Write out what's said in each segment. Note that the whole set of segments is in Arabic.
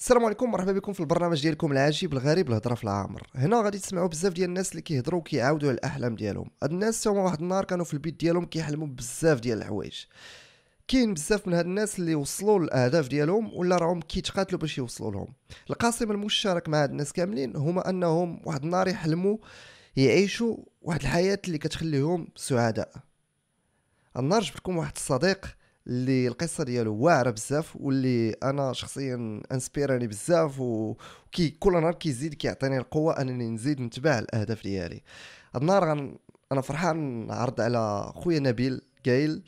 السلام عليكم مرحبا بكم في البرنامج ديالكم العجيب الغريب الهضره في العامر هنا غادي تسمعوا بزاف ديال الناس اللي كيهضروا وكيعاودوا على الأحلام ديالهم. هاد الناس هما واحد النهار كانوا في البيت ديالهم كيحلموا بزاف ديال الحوايج. كاين بزاف من هاد الناس اللي وصلوا للأهداف ديالهم ولا راهم كيتقاتلوا باش يوصلوا لهم. القاسم المشترك مع هاد الناس كاملين هما أنهم واحد النهار يحلموا يعيشوا واحد الحياة اللي كتخليهم سعداء. النهار جبت لكم واحد الصديق اللي القصة ديالو واعرة بزاف واللي أنا شخصيا انسبيراني بزاف وكي كل نهار كيزيد كيعطيني القوة أنني نزيد نتبع الأهداف ديالي. هاد النهار. أنا فرحان نعرض على خويا نبيل قايل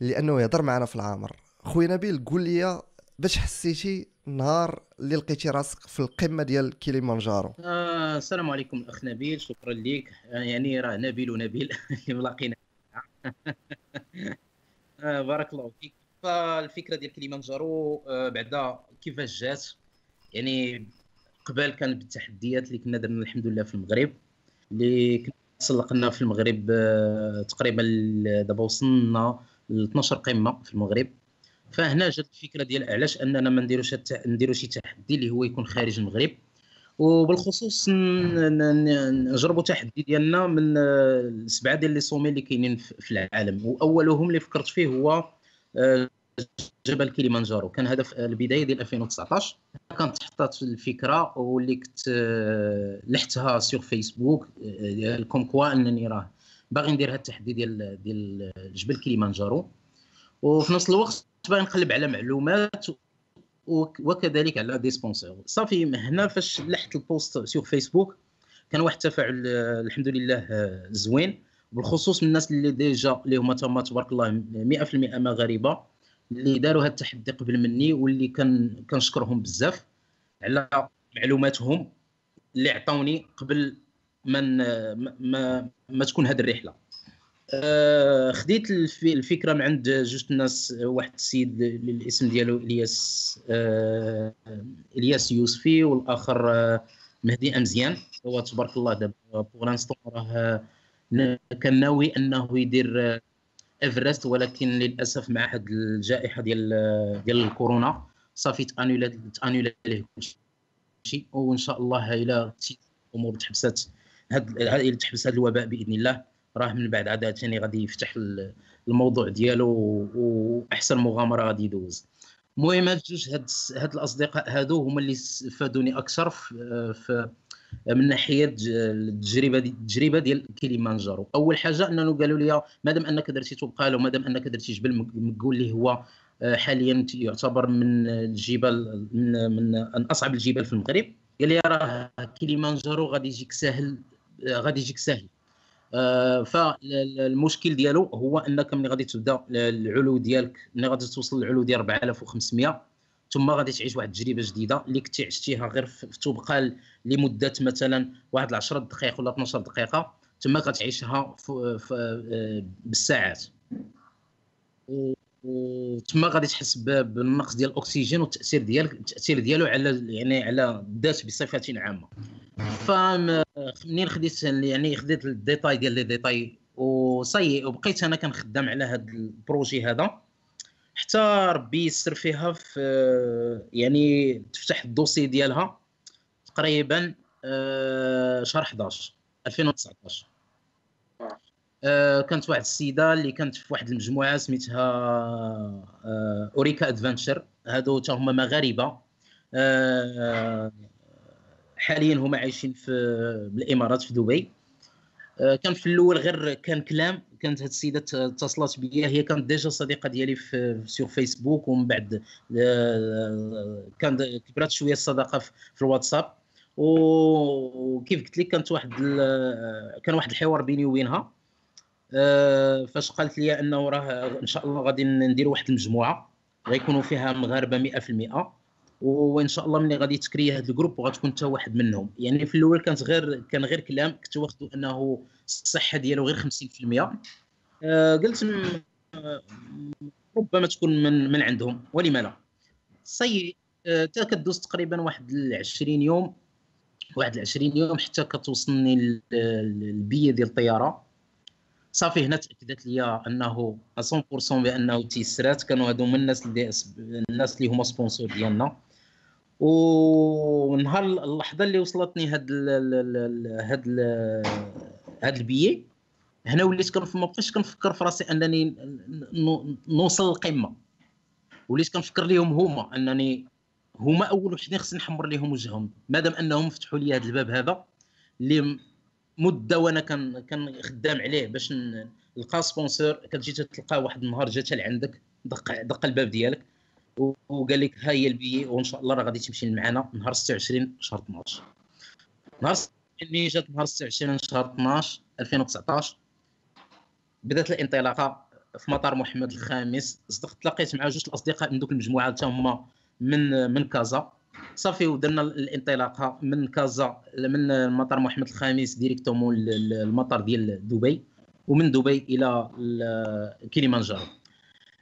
لأنه يهضر معنا في العامر. خويا نبيل قول لي باش حسيتي النهار اللي لقيتي راسك في القمة ديال كيليمانجارو؟ آه السلام عليكم الأخ نبيل شكرا لك يعني راه نبيل ونبيل اللي ملاقينا. آه بارك الله فيك. فالفكرة ديال كليمانجارو آه بعدا كيفاش جات؟ يعني قبل كان بالتحديات اللي كنا درنا الحمد لله في المغرب اللي كنا تسلقنا في المغرب آه تقريبا دابا وصلنا ل 12 قمة في المغرب. فهنا جات الفكرة ديال علاش أننا ما نديروش نديرو شي تحدي اللي هو يكون خارج المغرب. وبالخصوص نجربوا تحدي ديالنا من السبعه ديال لي سومي اللي كاينين في العالم. وأولهم اللي فكرت فيه هو آه، جبل كيليمانجارو كان هدف البداية ديال 2019 كانت حطات الفكرة واللي كنت آه، لحتها sur Facebook آه، comme quoi أنني راه باغي ندير هذا التحدي ديال ديال جبل كيليمانجارو وفي نفس الوقت باغي نقلب على معلومات وكذلك على des sponsors صافي هنا فاش لحت ال post sur Facebook كان واحد التفاعل آه، الحمد لله آه، زوين. بالخصوص من الناس اللي ديجا اللي هما تما تبارك الله 100% مغاربة اللي داروا هذا التحدي قبل مني واللي كان كنشكرهم بزاف على معلوماتهم اللي عطاوني قبل ما, ما, ما تكون هذه الرحلة. خديت الفكرة من عند جوج الناس واحد السيد الاسم ديالو إلياس آه، إلياس يوسفي والآخر آه، مهدي أمزيان. هو تبارك الله دابا pour l'instant راه كان ناوي أنه يدير ايفرست ولكن للأسف مع هاد الجائحة ديال ديال الكورونا صافي تانيلا تانيلا ليه كلشي وإن شاء الله إلى الأمور تحبسات هاد تحبس هذا الوباء بإذن الله. راه من بعد عاد ثاني غادي يفتح الموضوع ديالو وأحسن مغامرة غادي يدوز. المهم هاد جوج هاد, هاد الأصدقاء هادو هما اللي فادوني أكثر في, من ناحية التجربة دي التجربة ديال كيليمانجارو. أول حاجة أنه قالوا لي مادام أنك درتي تبقى ومادام أنك درتي جبل مقول اللي هو آه، حاليا يعتبر من الجبال من, من أصعب الجبال في المغرب. قال لي راه كيليمانجارو غادي يجيك سهل آه، غادي يجيك آه، فالمشكل ديالو هو انك ملي غادي تبدا العلو ديالك ملي غادي توصل للعلو ديال 4500 ثم غادي تعيش واحد التجربة جديدة اللي كنتي عشتيها غير في تبقى لمدة مثلا واحد 10 دقائق ولا 12 دقيقة ثم غتعيشها آه، بالساعات. وتما غادي تحس بالنقص ديال الأكسجين والتأثير ديال التأثير ديالو على يعني على الذات بصفه عامة. فمنين خديت يعني خديت ال détail ديال les détails؟ وصاي وبقيت أنا كنخدم على هذا ال projet هذا. حتى ربي يسر فيها في يعني تفتح ال dossier ديالها تقريبا آه، شهر 11 2019 آه، كانت واحد السيده اللي كانت في واحد المجموعة سميتها آه، Ourika Adventure هادو حتى هما مغاربة. حاليا هما عايشين في بالامارات في دبي. آه، كان في الأول غير كان كلام. كانت هاد السيدة اتصلت بيا. هي كانت déjà صديقة ديالي في sur Facebook ومن بعد آه، كان كبرات شوية الصداقة في الواتساب. وكيف قلت لك كانت واحد كان واحد الحوار بيني وبينها. آه، فاش قالت لي انه راه ان شاء الله غادي ندير واحد المجموعة غيكونوا فيها مغاربة 100% وان شاء الله ملي غادي تكري هذا الجروب وغتكون انت واحد منهم. يعني في الأول كانت غير كان غير كلام كنت واخذ أنه الصحة ديالو غير 50% آه قلت آه ربما تكون من من عندهم ولما لا؟ صي حتى آه كدوز تقريبا واحد 20 يوم واحد 20 يوم حتى كتوصلني البية ديال الطيارة. صافي هنا تاكدت لي انه 100% بانه تيسرات. كانوا هادو من الناس اللي الناس اللي هما سبونسور ديالنا. ونهار اللحظة اللي وصلتني هاد هاد هاد البيي هنا وليت ما بقيتش كنفكر في راسي انني نوصل للقمة. وليت كنفكر ليهم هما انني هما أول وحدين خصني نحمر ليهم وجههم. مادام أنهم فتحوا لي هذا الباب هذا اللي مده وأنا كان كان خدام عليه باش نلقى sponsor. كتجي تلقى واحد النهار جات لعندك دق دق الباب ديالك وقال لك ها هي البي وان شاء الله راه غادي تمشي معنا نهار 26 شهر 12 نهار اللي جات نهار 26 شهر 12 2019 بدات الانطلاقة في مطار محمد الخامس. صدقت تلاقيت مع جوج الأصدقاء من دوك المجموعه حتى هما من من كازا. صافي ودرنا الانطلاقة من كازا من مطار محمد الخامس directement المطار ديال دبي ومن دبي إلى كيليمانجارو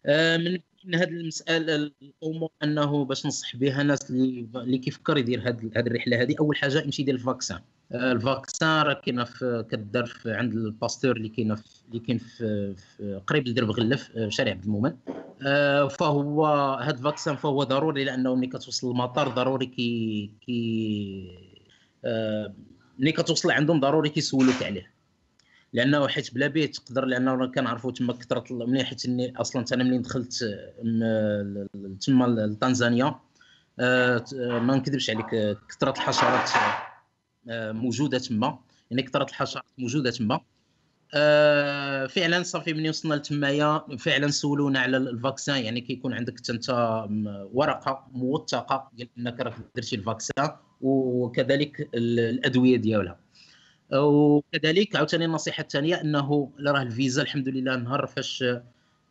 آه، من من هذه المسألة الأمور أنه باش ننصح بها الناس اللي اللي كيفكر يدير هذه الرحلة هذه أول حاجة يمشي يدير ال vaccin. آه، ال vaccin راه كاينة في كدار عند ال Pasteur اللي كاينة اللي كاين في, في قريب لدرب غلف آه، شارع عبد المؤمن آه، فهو هذا ال vaccin فهو ضروري لأنه ملي كتوصل للمطار ضروري كي كي ملي كتوصل عندهم ضروري كيسولوك عليه. لأنه حيت بلا بيه تقدر لأنه كنعرفوا تما كثره ملي حيت إني أصلا أنا ملي دخلت تما لتنزانيا ما نكذبش عليك كثره الحشرات موجودة تما يعني كثره الحشرات موجودة تما. آه فعلا صافي ملي وصلنا لتمايا فعلا سولونا على vaccin يعني كيكون عندك أنت ورقة موثقة ديال إنك راك درتي ال vaccin وكذلك الأدوية ديالها. وكذلك عاوتاني النصيحة الثانية أنه راه الفيزا الحمد لله نهار فاش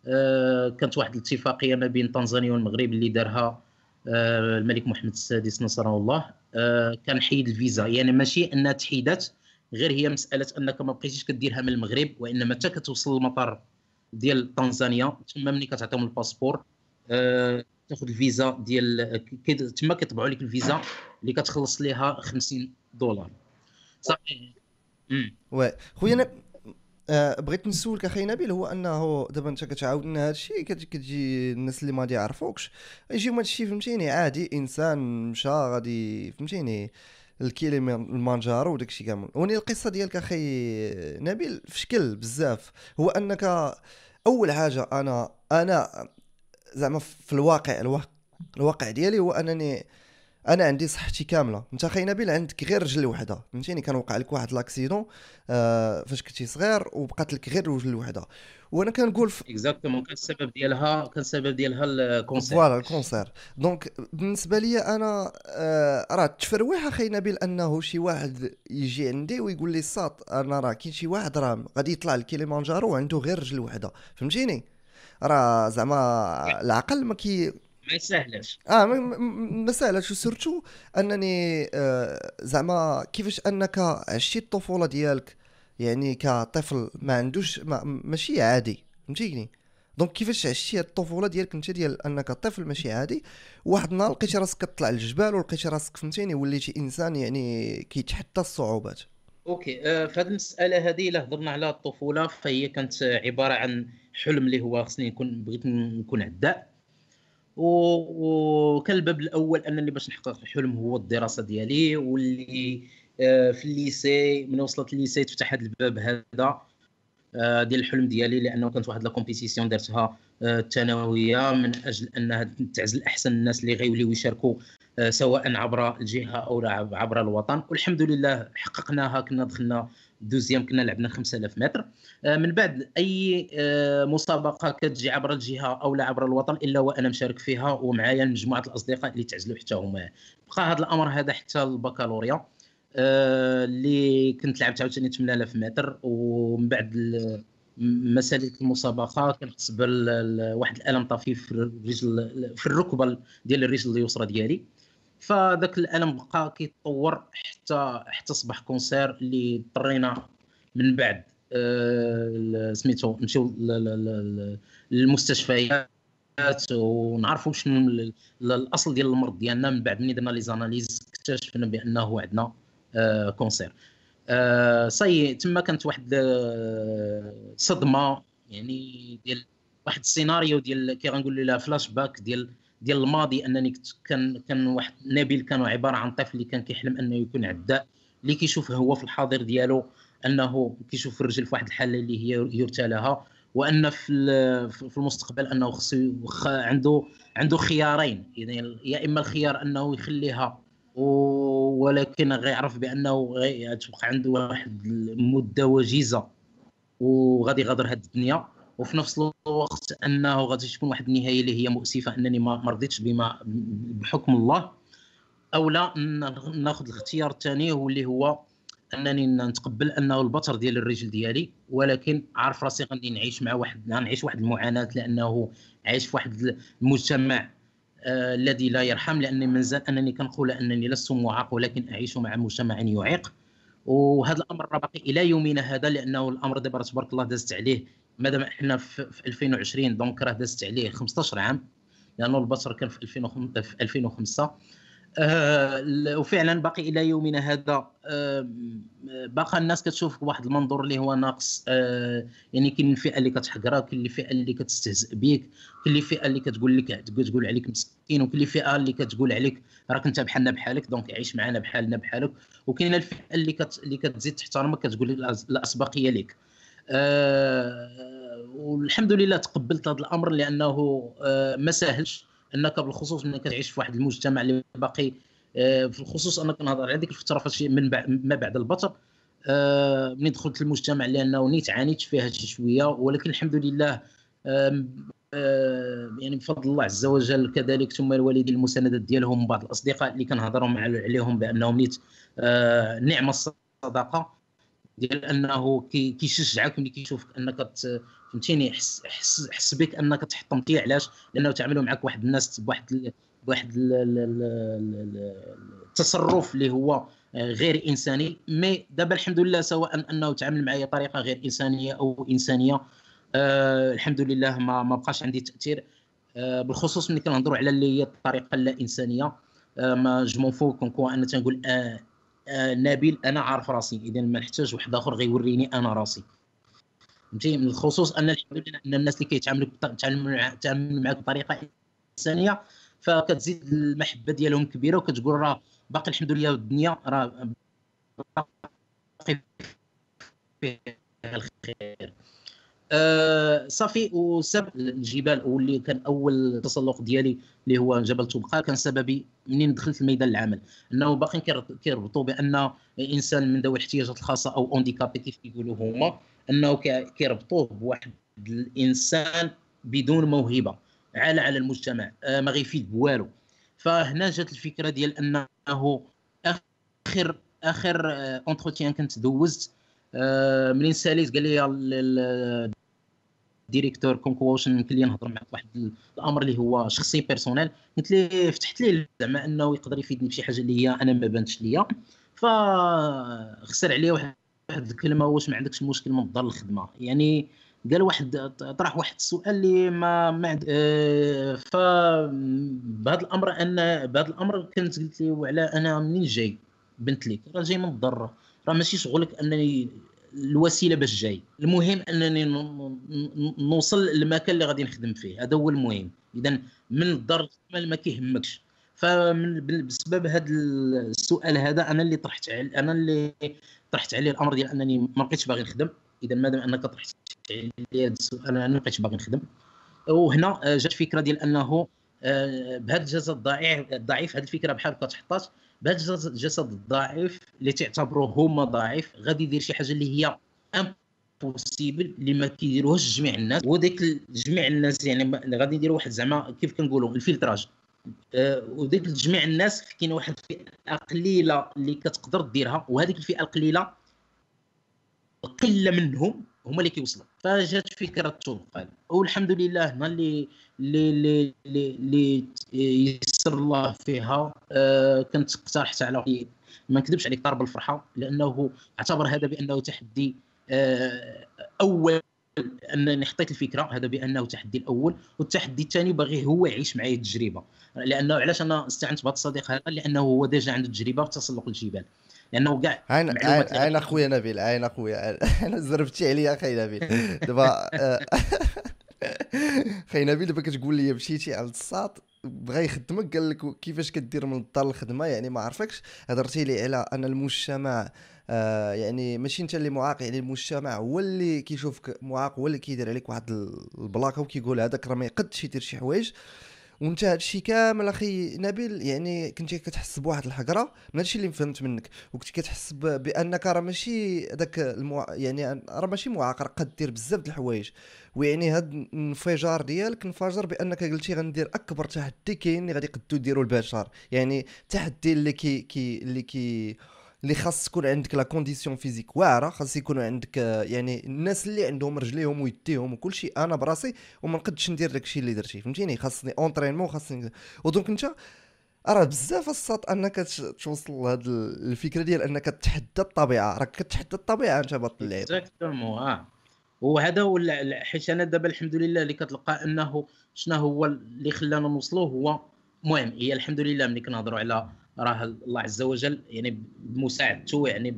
آه كانت واحد الاتفاقية ما بين تنزانيا والمغرب اللي دارها آه الملك محمد السادس نصره الله آه، كان حيد الفيزا. يعني ماشي انها تحيدات غير هي مسألة أنك ما بقيتيش كديرها من المغرب وإنما حتى كتوصل للمطار ديال تنزانيا تما ملي كتعطيهم ال passeport تاخذ الفيزا ديال تما كيطبعوا لك الفيزا اللي كتخلص ليها 50 دولار. صافي. Oui. خويا أه بغيت نسولك أخي نبيل هو أنه دابا أنت كتعاود لنا هذا الشيء كتجي الناس اللي ما يعرفوكش. يجيو هذا الشيء فهمتيني عادي إنسان مشى غادي فهمتيني الكيلي المانجارو وداك الشيء كامل. وني القصة ديالك أخي نبيل في شكل بزاف. هو أنك أول حاجة أنا أنا زعما في الواقع الواقع ديالي هو أنني أنا عندي صحتي كامله انت أخي نبيل عندك غير رجل وحده فهمتيني؟ كان وقع لك واحد لاكسيدون آه فاش كنتي صغير وبقات لك غير رجل وحده. وأنا كنقول في exactement كان السبب ديالها كان السبب ديالها ال cancer. voilà ال cancer. donc بالنسبة لي أنا آه راه التفرويح أخي نبيل أنه شي واحد يجي عندي ويقول لي ساط أنا راه كاين شي واحد راه غادي يطلع لكيليمانجارو وعنده غير رجل وحده. فهمتيني؟ راه زعما العقل ما كي ما يسهلش. آه ما سهلش. surtout أنني آه زعما كيفاش أنك عشتي الطفولة ديالك؟ يعني كطفل ما عندوش ما ماشي عادي فهمتيني؟ donc كيفاش عشتي الطفولة ديالك أنت ديال أنك طفل ماشي عادي؟ واحد النهار لقيتي راسك كطلع للجبال ولقيتي راسك فهمتيني؟ وليتي إنسان يعني كيتحدى الصعوبات. OK آه في هذه المسألة هذه إلا هضرنا على الطفولة فهي كانت عبارة عن حلم اللي هو خصني نكون بغيت نكون عداء. وكان الباب الأول أنني باش نحقق الحلم هو الدراسة ديالي واللي آه، في ال lycée من وصلت ال lycée تفتح هذا الباب هذا آه، ديال الحلم ديالي لأنه كانت واحد la compétition درتها الثانوية من أجل انها تعزل أحسن الناس اللي غيوليو يشاركوا آه، سواء عبر الجهة أو عبر الوطن. والحمد لله حققناها كنا دخلنا deuxième كنا لعبنا 5000 متر. آه، من بعد أي آه، مسابقة كتجي عبر الجهة أو لا عبر الوطن إلا وأنا مشارك فيها ومعايا مجموعة الأصدقاء اللي تعزلوا حتى هما بقى هذا الأمر هذا حتى البكالوريا اللي كنت لعبت عاوتاني 8000 متر. ومن بعد مساله المسابقة كنحس بواحد الألم طفيف في الرجل في الركبة ديال الرجل اليسرى ديالي. فذاك الالم بقى كيتطور حتى حتى صبح كونسير اللي اضطرينا من بعد آه سميتو نمشيو للمستشفيات ونعرفوا شنو الأصل ديال المرض ديالنا من بعد ملي درنا les analyses اكتشفنا بأنه عندنا آه cancer. آه صاي تما كانت واحد الصدمه يعني ديال واحد السيناريو ديال كي غنقول لها فلاش باك ديال ديال الماضي انني كان كان واحد نبيل كان عبارة عن طفل اللي كان كيحلم انه يكون عداء اللي كيشوف هو في الحاضر ديالو انه كيشوف الرجل في واحد الحالة اللي هي يرثى لها وأن في في المستقبل أنه خصو عنده عنده خيارين. يعني يا إما الخيار أنه يخليها ولكن غيعرف بأنه غتبقى عنده واحد المدة وجيزة وغادي يغادر هذه الدنيا. وفي نفس الوقت أنه غادي تكون واحد النهاية اللي هي مؤسفة أنني ما رضيتش بما بحكم الله. أو لا ناخذ الاختيار الثاني واللي هو أنني نتقبل أنه البطر ديال الرجل ديالي ولكن عارف راسي غادي نعيش مع واحد نعيش واحد المعاناة لأنه عايش في واحد المجتمع آه الذي لا يرحم لأني مازال أنني كنقول أنني لست معاق ولكن أعيش مع مجتمع يعيق. وهذا الأمر باقي إلى يومنا هذا لأنه الأمر دابا تبارك الله دازت عليه مادام إحنا في 2020 دونك راه دازت عليه 15 عام لأنه البصر كان في 2005 آه وفعلا باقي إلى يومنا هذا. آه باقا الناس كتشوف واحد المنظور اللي هو ناقص آه يعني كاين الفئه اللي كتحقرك كاين الفئه اللي كتستهزئ بك كاين الفئه اللي كتقول لك تقول عليك مسكين وكاين الفئه اللي كتقول عليك راك انت بحالنا بحالك donc عيش معنا بحالنا بحالك. وكاين الفئة اللي كت اللي كتزيد تحترمك كتقول الاسبقيه لك آه والحمد لله تقبلت هذا الأمر لأنه آه ما ساهلش أنك بالخصوص أنك تعيش في واحد المجتمع اللي باقي آه في الخصوص أنا كنهضر على ديك الفترة فاش من بعد ما بعد البطر. آه ملي دخلت المجتمع لأنه نيت عانيت فيها شي شوية ولكن الحمد لله آه يعني بفضل الله عز وجل كذلك ثم الوالدين المساندات ديالهم بعض الأصدقاء اللي كنهضروا عليهم بأنهم نيت آه نعمه الصداقة. ديال انه كيشجعك ملي كيشوفك انك فهمتيني يحس حس, حس بك انك تحطمتي علاش؟ لأنه تعاملوا معك واحد الناس بواحد بواحد التصرف اللي هو غير إنساني mais دابا الحمد لله سواء أنه تعامل معايا بطريقة غير إنسانية أو إنسانية آه الحمد لله ما ما بقاش عندي تأثير آه بالخصوص ملي كنهضروا على اللي هي الطريقة اللا إنسانية آه ما je veux qu'on que أنا تنقول آه آه نبيل أنا عارف راسي. اذا ما نحتاج واحد آخر غيوريني أنا راسي. فهمتي من الخصوص أن أن الناس اللي كيتعاملوا تعاملوا معك بطريقة إنسانية فكتزيد المحبة ديالهم كبيرة وكتقول راه باقي الحمد لله الدنيا راه باقي فيها الخير. آه صافي. وسب الجبال واللي كان أول تسلق ديالي اللي هو جبل طبقة كان سببي منين دخلت الميدان العمل. إنه باقي كيربطوا بأن إنسان من ذوي الاحتياجات الخاصة أو handicapé كيف كيقولوا هما إنه كيربطوه بواحد الإنسان بدون موهبة عالة على المجتمع. آه ما غيفيد بوالو. فهنا جات الفكرة ديال إنه آخر آخر entretien كنت دوزت. آه منين ساليت؟ قال لي directeur كونكوشن يمكن لي نهضر معك واحد الأمر اللي هو شخصي personnel. قلت لي فتحت ليه زعما أنه يقدر يفيدني بشي حاجة اللي هي أنا ما بانتش ليا. فخسر عليه واحد واحد الكلمة واش ما عندكش مشكل من الدار الخدمة؟ يعني قال واحد طرح واحد السؤال اللي ما ما عند آه فبهذا الأمر ان بهذا الأمر كنت قلت له وعلى أنا منين جاي؟ بنت لك راه جاي من الضر راه ماشي شغلك أنني الوسيلة باش جاي. المهم أنني نوصل للمكان اللي غادي نخدم فيه. هذا هو المهم. اذا من الدار ما كيهمكش. فمن بسبب هذا السؤال هذا أنا اللي طرحت أنا اللي طرحت عليه الأمر ديال أنني ما بقيتش باغي نخدم. إذا مادام أنك طرحت عليه هذا السؤال أنا ما بقيتش باغي نخدم. وهنا جات فكرة ديال أنه آه، بهذا الضعيف الضعيف هذه الفكرة بحال كتحطات بهذا الجسد الضعيف اللي تعتبروه هما ضعيف غادي يدير شي حاجة اللي هي امبوسيبل اللي ما كيديروهاش جميع الناس. وديك جميع الناس يعني غادي يديروا واحد زعما كيف كنقولوا الفلتراج. أه وديك جميع الناس كاين واحد الفئة قليلة اللي كتقدر ديرها وهذيك الفئة القليلة قلة منهم هما اللي كيوصلوا. فجات فكرة التوقع والحمد لله هنا اللي اللي اللي اللي يسر الله فيها آه كنت اقترحت على ما نكذبش عليك طار بالفرحة لأنه اعتبر هذا بأنه تحدي آه أول أنني حطيت الفكرة هذا بأنه تحدي الأول والتحدي الثاني باغي هو يعيش معايا التجربة. لأنه علاش أنا استعنت بهذا الصديق هذا؟ لأنه هو ديجا عنده تجربه في تسلق الجبال. لأنه كاع عين عين أخويا نبيل عين أخويا. أنا زربتي عليا أخي نبيل. دابا خي نبيل دابا كتقول لي مشيتي عند الساط بغا يخدمك قال لك كيفاش كدير من الدار للخدمه يعني ما عرفكش. هضرتي لي على أن المجتمع آه يعني ماشي أنت اللي معاق يعني المجتمع هو اللي كيشوفك معاق هو اللي كيدير عليك واحد البلاكة وكيقول هذاك راه ما يقدش يدير شي حوايج. وانت هادشي كامل أخي نبيل يعني كنتي كتحس بواحد الحقرة؟ من هادشي اللي فهمت منك. وكنتي كتحس بأنك راه ماشي داك المع... يعني راه ماشي معاق راه قد دير بزاف د الحوايج. ويعني هاد الانفجار ديالك انفجر بأنك قلتي غندير أكبر تحدي كاين اللي غادي يقدو يديروا البشر. يعني تحدي اللي كي, كي اللي كي اللي خاص تكون عندك la condition physique واعرة خاص يكون عندك يعني الناس اللي عندهم رجليهم ويديهم وكل شيء أنا براسي وما نقدش ندير داك الشيء اللي درتي فهمتيني؟ خاصني entraînement خاصني و donc انت راه بزاف الساط أنك توصل لهاد الفكرة ديال أنك تحدى الطبيعة راك كتحدى الطبيعة أنت بطل اللعب. exactement آه. وهذا هو حيت أنا دابا الحمد لله اللي كتلقى أنه شنو هو اللي خلانا نوصلوا هو المهم هي الحمد لله ملي كنهضروا على راه الله عز وجل يعني بمساعدته يعني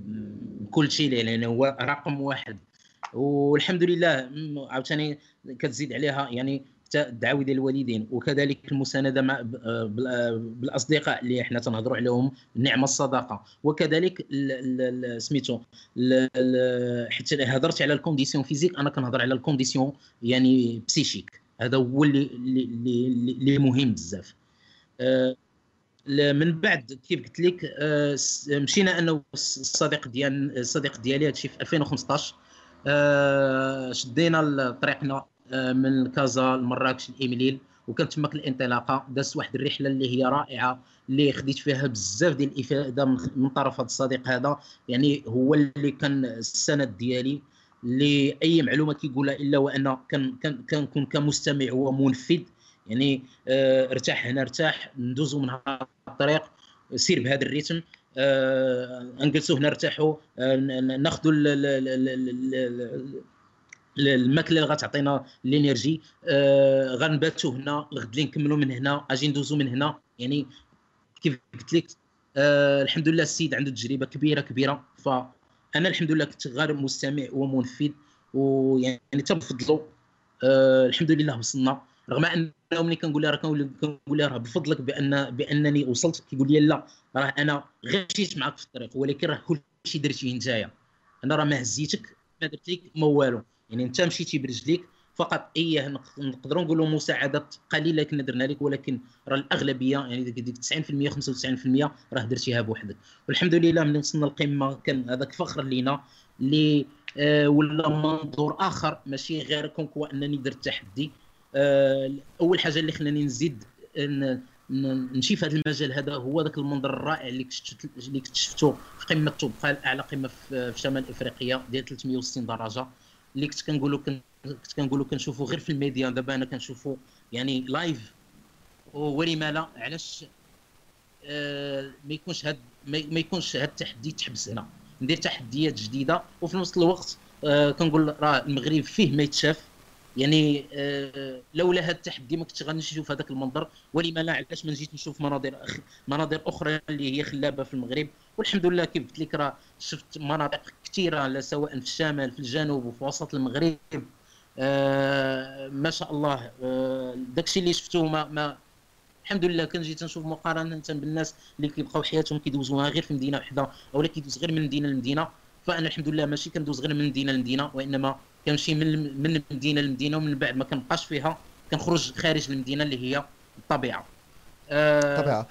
بكل شيء يعني هو رقم واحد. والحمد لله عاوتاني كتزيد عليها يعني الدعاوي ديال الوالدين. وكذلك المساندة مع بالأصدقاء اللي إحنا تنهضروا عليهم نعمه الصداقة. وكذلك سميتو حيت هضرت على ال condition physique أنا كنهضر على ال condition يعني بسيشيك. هذا هو اللي اللي, مهم بزاف. أه، من بعد كيف قلت لك آه، مشينا أنا الصديق ديال الصديق ديالي هادشي في 2015 آه، شدينا طريقنا آه، من كازا لمراكش لايميليل وكانت تماك الإنطلاقة دازت واحد الرحلة اللي هي رائعة اللي خديت فيها بزاف ديال الإفادة من طرف هذا الصديق هذا يعني هو اللي كان السند ديالي لاي معلومة كيقولها إلا وأنا كنكون كمستمع ومنفذ يعني آه ارتاح هنا ارتاح ندوزو من هذا الطريق سير بهذا الريتم. آه هنا نرتاحوا آه ناخذوا الماكلة اللي غتعطينا الإنرجي. آه غنباتوا هنا الغد نكملوا من هنا أجي ندوزوا من هنا. يعني كيف قلت لك آه الحمد لله السيد عنده تجربة كبيرة كبيرة. فأنا الحمد لله كنت غير مستمع ومنفذ ويعني تنفضلوا آه الحمد لله وصلنا. رغم انه ملي كنقول لها راه كنقول لها راه بفضلك بان بأنني وصلت كيقول لي لا راه أنا غير مشيت معك في الطريق ولكن راه كل شيء درتيه نتايا أنا راه ما هزيتك ما درت لك ما والو. يعني أنت مشيتي برجليك فقط إيه نقدروا نقولوا مساعدات قليلة كنا درنا لك ولكن راه الأغلبية يعني ديك 90% 95% راه درتيها بوحدك. والحمد لله ملي وصلنا القمه كان هذاك فخر لينا اللي آه ولا منظور آخر ماشي غير comme quoi أنني درت تحدي. أول حاجة اللي خلاني نزيد نمشي في هذا المجال هذا هو ذاك المنظر الرائع اللي اللي اكتشفته في قمة طوبقال أعلى قمة في شمال افريقيا ديال 360 درجة اللي كنت كنقولوا كنت كنقولوا كنشوفوا غير في الميديا دابا أنا كنشوفوا يعني live ولما لا علاش؟ آه ما يكونش هاد ما يكونش هاد التحدي تحبس هنا. ندير تحديات جديدة وفي نفس الوقت آه كنقول راه المغرب فيه ما يتشاف. يعني آه، لولا هذا التحدي ما كنتش غنشوف هذاك المنظر ولما لا علاش ما نجيت نشوف مناظر مناظر أخرى اللي هي خلابة في المغرب. والحمد لله كيف قلت لك راه شفت مناطق كثيره سواء في الشمال في الجنوب وفي وسط المغرب. آه ما شاء الله آه داكشي اللي شفتوه ما, ما الحمد لله كنجي تنشوف مقارنة بالناس اللي كيبقاو حياتهم كيدوزوها غير في مدينة وحدة اولا كيدوز غير من مدينة لمدينة. فأنا الحمد لله ماشي كندوز غير من مدينة لمدينة وإنما كنمشي من من المدينة للمدينة ومن بعد ما كنبقاش فيها كنخرج خارج المدينة اللي هي الطبيعة. الطبيعة. آه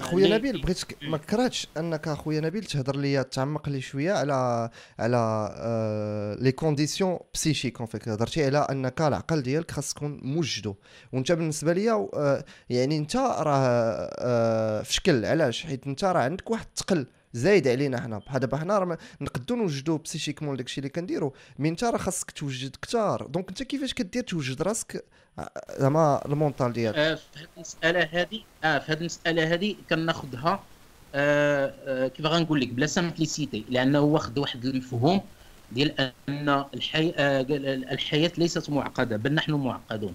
خويا نبيل بغيتك ما كرهتش أنك خويا نبيل تهضر لي تعمق لي شوية على على آه les conditions psychiques en fait هضرتي على أنك العقل ديالك خاص تكون موجدو وأنت بالنسبة ليا آه يعني أنت راه آه في شكل علاش؟ حيت أنت راه عندك واحد الثقل. زايد علينا حنا دابا حنا راه نقدروا نوجدوا psychiquement داكشي اللي كنديروا mais انت راه خاصك توجد كثار donc انت كيفاش كدير توجد راسك؟ آه، زعما ال mental ديالك. آه في هذه المسألة هذه آه في هذه المسألة هذه كناخذها آه آه كيف غنقول لك؟ ب la simplicité لأنه واخد واحد المفهوم ديال أن الحي... آه الحياة ليست معقدة بل نحن معقدون.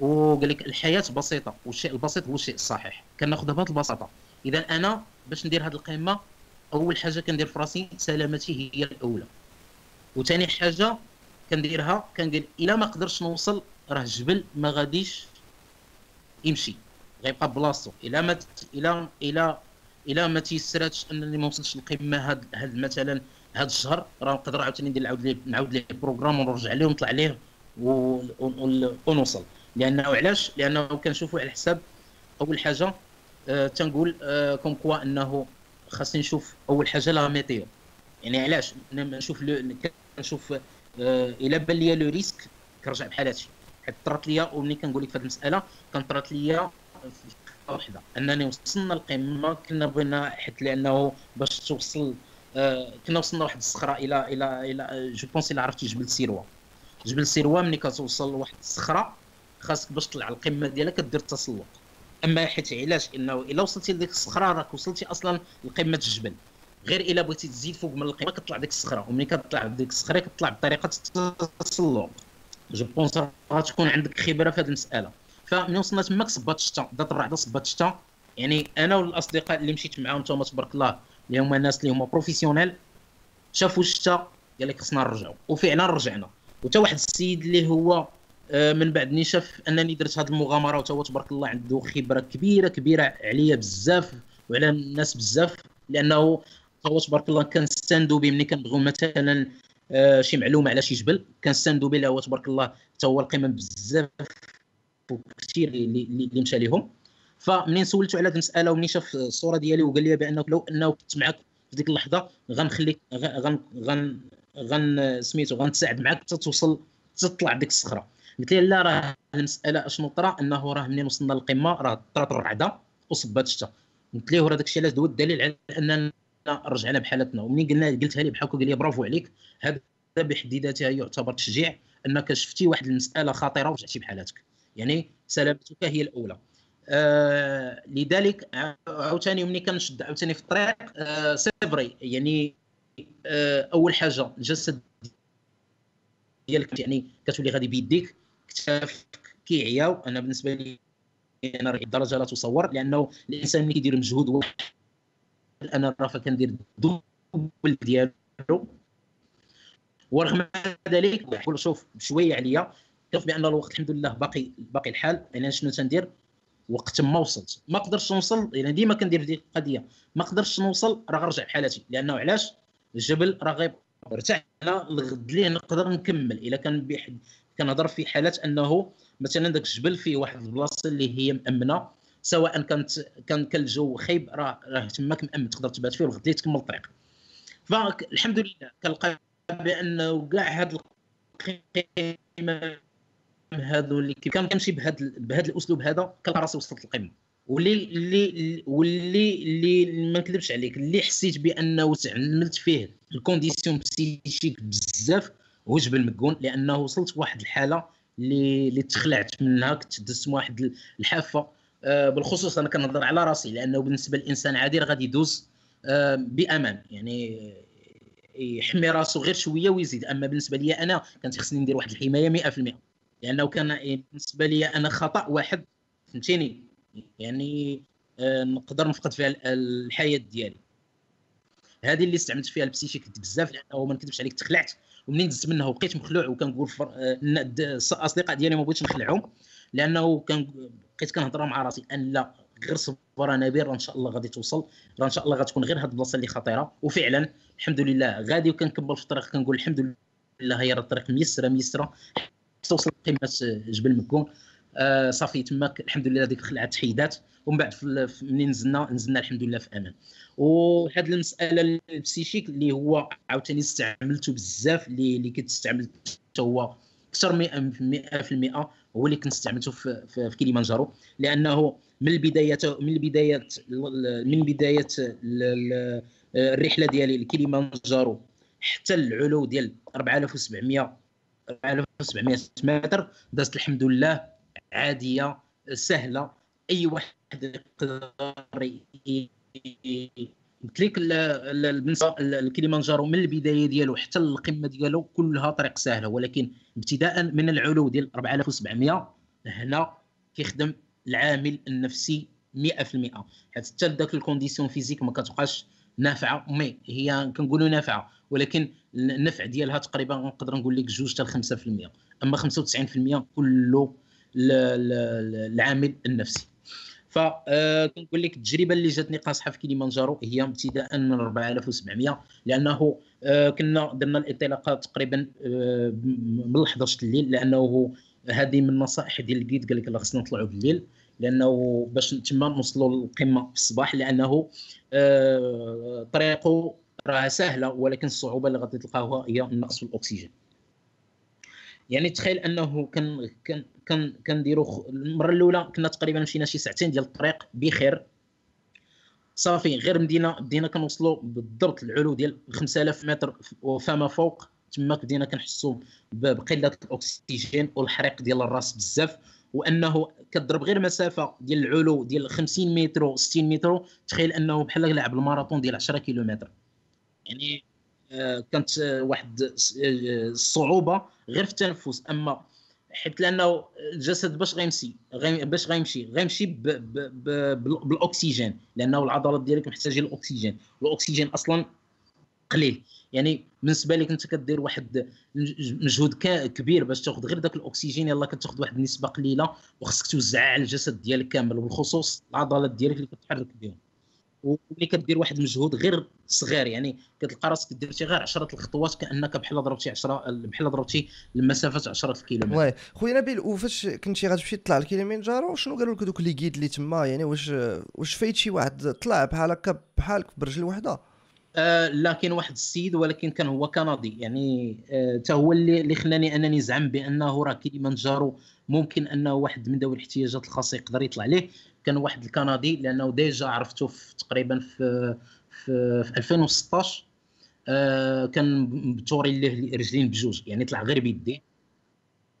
وقال لك الحياة بسيطة والشيء البسيط هو الشيء الصحيح. كناخذها بهذه البساطة. إذا أنا باش ندير هذه القمة أول حاجة كندير في راسي سلامتي هي الأولى. وثاني حاجة كنديرها كنقول إلا ما قدرتش نوصل راه الجبل ما غاديش يمشي. غيبقى بلاصتو إلا ما الا الا إلا ما تيسراتش أنني ما وصلتش للقمة هاد هاد مثلا هاد الشهر. راه نقدر عاوتاني ندير نعاود ليه نعاود ليه programme ونرجع ليه ونطلع ليه ونوصل. لأنه علاش؟ لأنه كنشوفوا على حساب أول حاجة آه تنقول آه comme quoi أنه خاصني نشوف أول حاجة la météo يعني علاش؟ نشوف كنشوف آه إلا بان ليا le risque كنرجع بحال هادشي. حيت طرات ليا وملي كنقول لك في هذه المسألة كانت طرات ليا واحدة أنني وصلنا القمة كنا بغينا حيت لأنه باش توصل آه كنا وصلنا واحد الصخرة إلى إلى إلى je pense إلى عرفتي جبل سيروا جبل سيروا ملي كتوصل لواحد الصخرة خاصك باش تطلع القمة ديالها كدير التسلق. اما حيت علاش؟ انه الا وصلتي لديك الصخره راك وصلتي أصلا لقمة الجبل. غير الا بغيتي تزيد فوق من القمة كتطلع ديك الصخره. وملي كتطلع ديك الصخره كتطلع بطريقة التسلق je pense غتكون عندك خبرة في هذه المسألة. فملي وصلنا تماك صبات الشتا دات الرعده صبات الشتا يعني أنا والأصدقاء اللي مشيت معاهم تما تبارك الله اللي هما الناس اللي هما professionnels شافوا الشتا قال لك خصنا نرجعوا وفعلا رجعنا. وتا واحد السيد اللي هو من بعد ني شاف انني درت هذه المغامرة هو تبارك الله عنده خبرة كبيرة كبيرة عليا بزاف وعلى الناس بزاف لأنه هو تبارك الله كنستاندو به ملي كنبغيو مثلا آه، شي معلومة على شي جبل كنستاندو به هو تبارك الله حتى هو القمم بزاف كثير اللي, مشى لهم فمنين سولته على هذه المسألة ومنين شاف الصورة ديالي وقال لي بأنه لو أنه كنت معك في ديك اللحظة غنخليك غن غن غن سميتو غنتساعد معك حتى توصل تطلع ديك الصخرة. قلت له لا راه المساله اشنو طرا؟ إنه راه منين وصلنا للقمة راه طرات الرعده وصبات الشتا قلت له راه داك الشيء علاش هو الدليل على أننا رجعنا بحالتنا. ومنين قلنا قلتها لي بحال قال لي برافو عليك. هذا بحد ذاته يعتبر تشجيع أنك شفتي واحد المسألة خطيرة ورجعتي بحالتك يعني سلامتك هي الأولى. آه لذلك عاوتاني ملي كنشد عاوتاني في الطريق آه c'est vrai يعني آه أول حاجة الجسد ديالك يعني كتولي غادي بيديك. كتافك كيعياو أنا بالنسبة لي أنا الدرجة لا تصور لأنه الإنسان اللي كيدير مجهود واحد أنا راه كندير ال double ديالو ورغم ذلك نقول شوف بشويه عليا كنف بأن الوقت الحمد لله باقي باقي الحال يعني شنو تندير؟ وقت ما وصلت. ما قدرتش نوصل يعني ديما كندير ديك القضية ما قدرتش نوصل راه غنرجع بحالتي لأنه علاش؟ الجبل راه غيب ارتحنا الغد ليه نقدر نكمل؟ إلا كان بحد كنهضر في حالات انه مثلا داك الجبل فيه واحد البلاصة اللي هي مأمنة سواء كانت كان كان الجو خايب راه راه تماك مأمن تقدر تبات فيه والغد تكمل الطريق. فالحمد لله كنلقى بأنه كاع هاد القيمة هادو اللي كان كنمشي بهذا بهذا الأسلوب هذا كنلقى راسي وصلت القمة. واللي اللي واللي اللي ما نكذبش عليك اللي حسيت بأنه تعملت فيه الكونديسيون بسيشيك بزاف هو جبل مكون لأنه وصلت لواحد الحالة اللي اللي تخلعت منها كنت دزت واحد الحافة. آه بالخصوص أنا كنهضر على راسي لأنه بالنسبة للإنسان عادي غادي يدوز آه بأمان. يعني يحمي راسو غير شوية ويزيد. أما بالنسبة لي أنا كانت خصني ندير واحد الحماية 100% لأنه كان بالنسبة لي أنا خطأ واحد فهمتيني؟ يعني آه نقدر نفقد فيها الحياة ديالي. هذه اللي استعملت فيها البسيشيك بزاف لأنه ما نكذبش عليك تخلعت. ومنين دزت منها وبقيت مخلوع وكنقول الاصدقاء ديالي ما بغيتش نخلعهم لأنه كان بقيت كنهضر مع راسي أن لا غير صبر أنا بير إن شاء الله غادي توصل راه إن شاء الله غتكون غير هذه البلاصة اللي خطيرة. وفعلا الحمد لله غادي وكنكمل في الطريق كنقول الحمد لله هي الطريق ميسرة ميسرة. توصل قمه جبل مكون. آه صافي تماك الحمد لله ديك الخلعه تحيدات ومن بعد منين نزلنا نزلنا الحمد لله في أمان. وهذه المسألة البسيشيك اللي هو عاوتاني استعملته بزاف اللي اللي كتستعمل حتى هو أكثر 100% هو اللي كنت استعملته في, في, في كيليمانجارو. لأنه من البدايه من البدايات من بداية الرحلة ديالي لكيليمانجارو حتى العلو ديال 4700 4700 متر دازت الحمد لله عادية سهلة. أي واحد يقدر قلت لك بالنسبة من البداية ديالو حتى القمة ديالو كلها طريق سهلة. ولكن ابتداء من العلو ديال 4700 هنا كيخدم العامل النفسي 100% حتى ذاك ال condition physique ما كتبقاش نافعة mais هي كنقولوا نافعة. ولكن النفع ديالها تقريبا نقدر نقول لك جوج حتى 5% أما 95% كله العامل النفسي. فكنقول لك التجربة اللي جاتني قاصحه في كيليمانجارو هي ابتداء من 4700 لأنه آه، كنا درنا الانطلاقه تقريبا آه، من 11 الليل لأنه هذه من النصائح ديال الجيد قال لك خصنا نطلعوا بالليل لأنه باش تما نوصلوا للقمة في الصباح لأنه آه، طريقه راه سهلة ولكن الصعوبة اللي غادي تلقاوها هي النقص في الأكسجين. يعني تخيل أنه كان كان كان كنديروا المرة الأولى كنا تقريبا مشينا شي ساعتين ديال الطريق بخير. صافي غير بدينا بدينا كنوصلوا بالضبط العلو ديال 5000 متر وفما فوق. تما بدينا كنحسوا بقلة الأكسجين والحريق ديال الراس بزاف. وأنه كضرب غير مسافة ديال العلو ديال 50 متر 60 متر تخيل أنه بحال لعب الماراثون ديال 10 كيلومتر. يعني كانت واحد آه، الصعوبه غير في التنفس. أما حيت لأنه الجسد باش غيمشي باش غيمشي غيمشي بالأكسجين لأنه العضلات ديالك محتاجة الأكسجين والاكسجين أصلا قليل. يعني بالنسبة لك أنت كدير واحد مجهود كبير باش تاخذ غير ذاك الأكسجين يلا كتاخذ واحد النسبة قليلة وخصك توزعها على الجسد ديالك كامل وبالخصوص العضلات ديالك اللي كتحرك بهم. وملي كدير واحد المجهود غير صغير يعني كتلقى راسك درتي غير 10 الخطوات كأنك بحال ضربتي 10 بحال ضربتي المسافه 10 الكيلومتر oui خويا نبيل وفاش كنتي غتمشي تطلع الكيليمنجارو شنو قالوا لك دوك les guides اللي تما؟ يعني واش واش فايت شي واحد طلع بحال هكا بحالك برجل وحده؟ آه لا كاين واحد السيد ولكن كان هو كندي. يعني حتى آه هو اللي اللي خلاني أنني نزعم بأنه راه كيليمانجارو ممكن أنه واحد من ذوي الاحتياجات الخاصة يقدر يطلع ليه. كان واحد الكندي لأنه déjà عرفته في تقريبا في في, في 2016 آه كان بتوري له رجلين بجوج. يعني طلع غير بيديه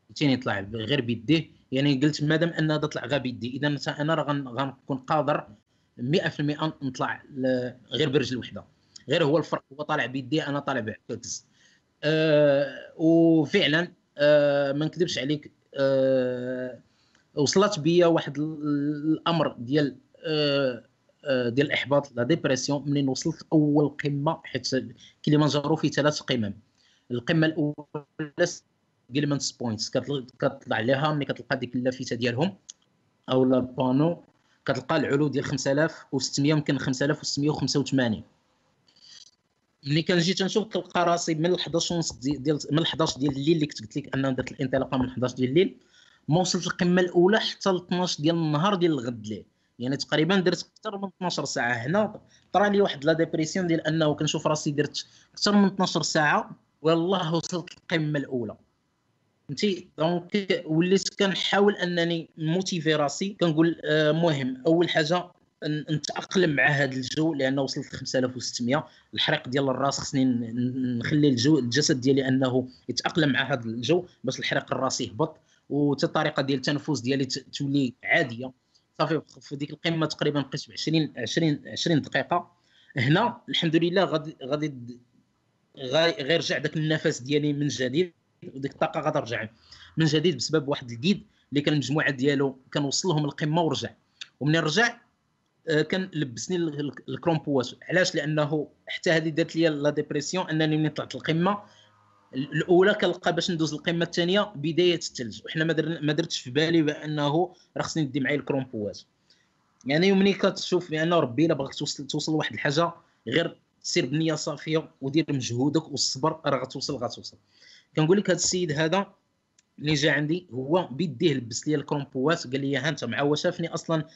فهمتيني طلع غير بيديه يعني قلت مادام أن هذا طلع غير بيدي إذا أنا راه غنكون قادر 100% نطلع غير برجل وحدة. غير هو الفرق هو طالع بيديه أنا طالع بعكس. أه وفعلا أه ما نكذبش عليك أه وصلت بيا واحد الأمر ديال أه, آه، ديال الإحباط la dépression منين وصلت أول قمة حيت كليمانجارو فيه ثلاث قمم. القمة الأولى Gilman's Point كتطلع عليها ملي كتلقى ديك اللافتة ديالهم أو لا panneau كتلقى العلو ديال 5600 يمكن 5685 ملي كنجي تنشوف كنلقى راسي من 11 ونص ديال من 11 ديال الليل اللي كنت قلت لك انه درت الانطلاقة من 11 ديال الليل ما وصلت القمه الأولى حتى ل 12 ديال النهار ديال الغد الليل يعني تقريبا درت أكثر من 12 ساعة هنا طرا لي واحد la dépression ديال أنه كنشوف راسي درت أكثر من 12 ساعة والله وصلت القمه الأولى. فهمتي؟ donc وليت كنحاول أنني motiver راسي كنقول آه مهم أول حاجة نتاقلم مع هذا الجو لأنه وصلت 5600 الحريق ديال الراس خصني نخلي الجو الجسد ديالي أنه يتأقلم مع هذا الجو باش الحريق الراس يهبط. وحتى الطريقة ديال التنفس ديالي تولي عادية. صافي في ديك القمة تقريبا بقيت ب 20 20 20 دقيقة. هنا الحمد لله غادي غادي غيرجع داك النفس ديالي من جديد وديك الطاقة غترجع من جديد بسبب واحد ال guide اللي كان المجموعه ديالو كان لهم القمة ورجع. ومن رجع؟ كان لبسني ال crampons علاش؟ لأنه حتى هذه دارت لي la dépression أنني ملي طلعت القمة؟ الأولى كنلقى باش ندوز القمة الثانية بداية الثلج وحنا ما درتش في بالي بأنه راه خصني ندي معايا ال crampon ات يعني ملي كتشوف بانه ربي إلا بغاك توصل توصل لواحد الحاجة غير سير بنية صافية ودير مجهودك والصبر راه غتوصل غتوصل. كنقول لك هذا السيد هذا اللي جا عندي هو بيديه لبس لي ال crampon ات قال لي ها أنت مع هو شافني أصلا آه،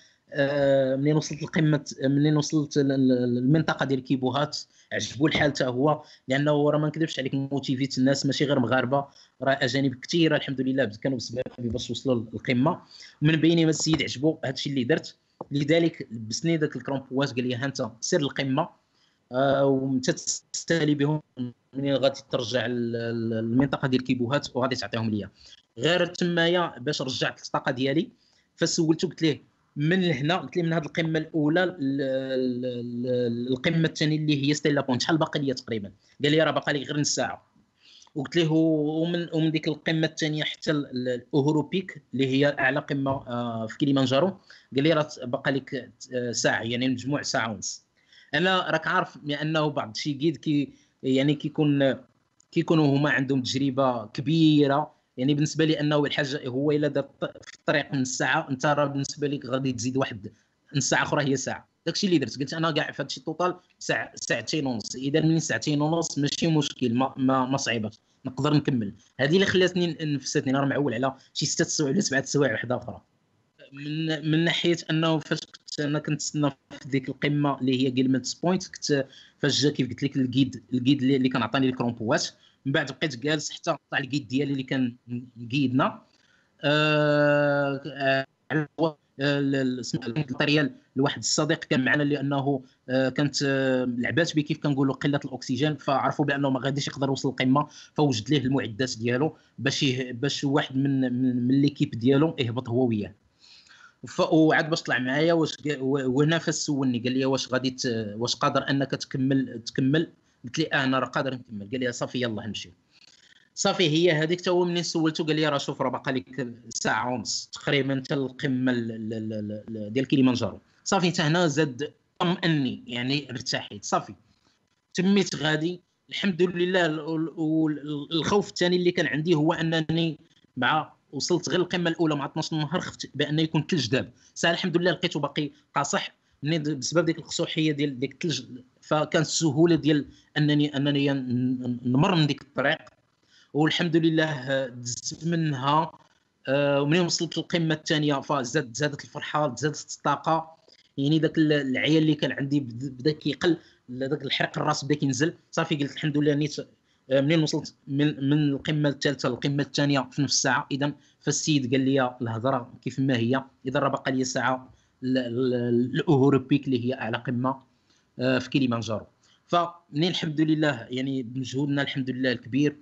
منين وصلت لقمة منين وصلت المنطقة ديال Kibo Hut عجبو الحال حتى هو لأنه راه ما نكذبش عليك موتيفيت الناس ماشي غير مغاربة راه أجانب كثيرة الحمد لله كانوا بسبب باش وصلوا للقمة. من بينهم السيد عجبو هذا الشيء اللي درت لذلك لبسني ذاك ال crampons قال لي ها أنت سير القمه آه وانت تسالي بهم منين غادي ترجع المنطقة ديال Kibo Hut وغادي تعطيهم ليا. غير تمايا باش رجعت الطاقه ديالي فسولته قلت ليه من هنا لي من هذه القمة الأولى القمة الثانية اللي هي Stella Point شحال باقي لي تقريبا؟ قال لي راه باقي لي غير نص ساعة. وقلت له ومن ومن ديك القمة الثانية حتى Uhuru Peak اللي هي أعلى قمة آه، في كليمانجارو قال لي راه باقي لك ساعة يعني المجموع ساعة ونص. أنا راك عارف بأنه بعض شي guide كي يعني كيكون كيكونوا هما عندهم تجربة كبيرة يعني بالنسبة لي أنه الحاجة هو إلا دار في الطريق نص ساعة أنت راه بالنسبة لك غادي تزيد واحد نص ساعة أخرى هي ساعة. داكشي اللي درت قلت أنا كاع في هادشي total ساعة ساعتين ونص. إذا من ساعتين ونص ماشي مشكل ما ما, ما صعيبه نقدر نكمل. هذه اللي خلاتني نفستني أنا معول على شي ستة سوايع ولا سبعة سوايع وحدة أخرى. من من ناحية أنه فاش كنت أنا كنتسنى في ديك القمة اللي هي Gilman's Point كنت فاش جا كيف قلت لك ال guide ال guide اللي كان عطاني ال crampon ات من بعد بقيت جالس حتى طلع ال guide ديالي اللي كان جيدنا آه آه ال matériel لواحد الصديق كان معنا لأنه آه، كانت آه، لعبات به كيف كنقولوا قلة الأكسجين فعرفوا بأنه ما غاديش يقدر يوصل القمة فوجد ليه المعدات ديالو باش باش واحد من من, من l'équipe ديالو يهبط هو وياه. وعاد باش طلع معايا واش وهنا فاش سولني قال لي واش غادي واش قادر أنك تكمل تكمل؟ قلت لي آه أنا راه قادر نكمل. قال لي صافي يلاه نمشيو صافي هي هذيك تا هو منين سولته قال لي راه شوف راه باقا لك ساعة ونص تقريبا حتى القمة ديال كيليمانجارو. صافي حتى هنا زاد طمئني يعني ارتحيت. صافي. تميت غادي. الحمد لله الخوف الثاني اللي كان عندي هو أنني مع وصلت غير القمة الأولى مع 12 نهار خفت بأن يكون ثلج داب ساعه الحمد لله لقيته باقي قاصح. بسبب ديك القصوحيه ديال ديك الثلج فكانت السهولة ديال انني أنني نمر من ديك الطريق. والحمد لله دزت منها آه، ومنين وصلت للقمة الثانية فزاد زادت الفرحة زادت الطاقة. يعني ذاك العيا اللي كان عندي بدا كيقل ذاك الحرق الراس بدا كينزل. صافي قلت الحمد لله نيت آه، منين وصلت؟ من من القمة الثالثة للقمة الثانية في نفس الساعة. اذا فالسيد قال لي الهضرة كيف ما هي؟ إذا راه باقا لي ساعة. الاوروبيك اللي هي اعلى قمة آه، في كيليمانجارو فمنين الحمد لله يعني بمجهودنا الحمد لله الكبير.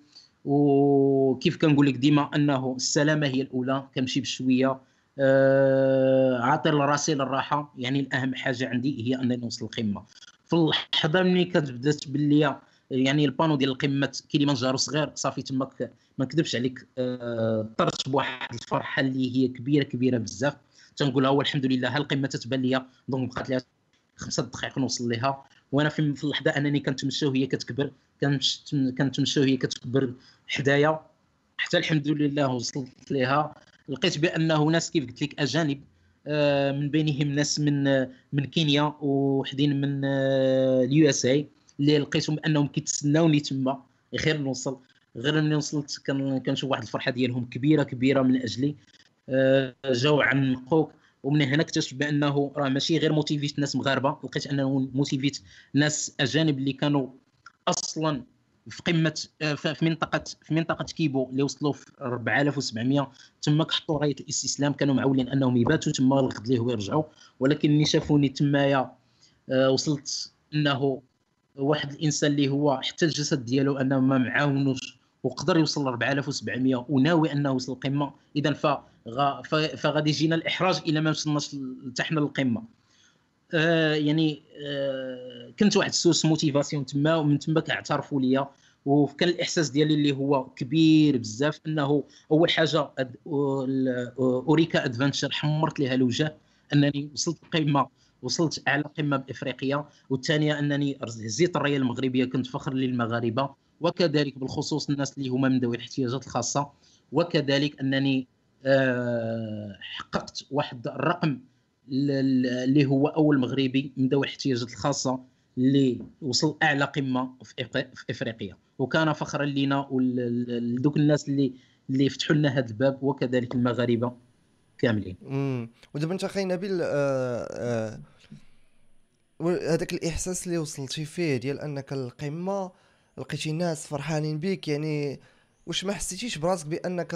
وكيف كنقول لك ديما أنه السلامة هي الأولى كنمشي بشوية. آه عاطي لراسي للراحة. يعني الأهم حاجة عندي هي أنني نوصل القمه في اللحظة ملي كتبدات باللي يعني البانو ديال القمة كيليمانجارو صغير صافي تماك ما نكذبش عليك. آه طرت بواحد الفرحة اللي هي كبيرة كبيرة بزاف. تنقول هو الحمد لله القمة تتبان ليا donc بقات ليها خمسة دقائق نوصل ليها. وأنا في اللحظة أنني كنتمشى وهي كتكبر كنتمشى وهي كتكبر حدايا. حتى الحمد لله وصلت ليها. لقيت بأنه ناس كيف قلت لك أجانب آه، من بينهم ناس من من كينيا وحدين من آه، ال USA اللي لقيتهم انهم كيتسناوني تما. غير نوصل غير ملي وصلت كنشوف واحد الفرحة ديالهم كبيره كبيرة من أجلي. آه، جاو عنقوك ومن هنا اكتشفت بأنه راه ماشي غير موتيفيت ناس مغاربة. لقيت أنه موتيفيت ناس أجانب اللي كانوا أصلا في قمة آه، في منطقة في منطقة كيبو اللي وصلوا في 4700 تما حطوا رايه الاستسلام كانوا معولين أنهم يباتوا تما الغد ليه ويرجعوا. ولكن ملي شافوني تمايا آه، وصلت أنه واحد الإنسان اللي هو حتى الجسد ديالو أنه ما معاونوش وقدر يوصل ل 4700 وناوي أنه يوصل القمة. اذا فغادي يجينا الإحراج إلى ما وصلناش لتحنا للقمة. آه يعني آه كنت واحد ال source motivation تما ومن تما كيعترفوا ليا. وكان الإحساس ديالي اللي هو كبير بزاف أنه أول حاجة Ourika Adventure حمرت لها الوجه أنني وصلت القمه وصلت أعلى قمة بإفريقيا. والثانية أنني هزيت الرايه المغربية كنت فخر للمغاربة. وكذلك بالخصوص الناس اللي هما من ذوي الاحتياجات الخاصة. وكذلك أنني حققت واحد الرقم اللي هو أول مغربي من ذوي الاحتياجات الخاصة اللي وصل أعلى قمة في إفريقيا. وكان فخرا لنا ولدوك الناس اللي اللي فتحوا لنا هذا الباب وكذلك المغاربة كاملين. ودابا انت أخي نبيل آه، آه، هذاك الإحساس اللي وصلتي فيه ديال أنك القمة لقيتي ناس فرحانين بك يعني واش ما حسيتيش براسك بأنك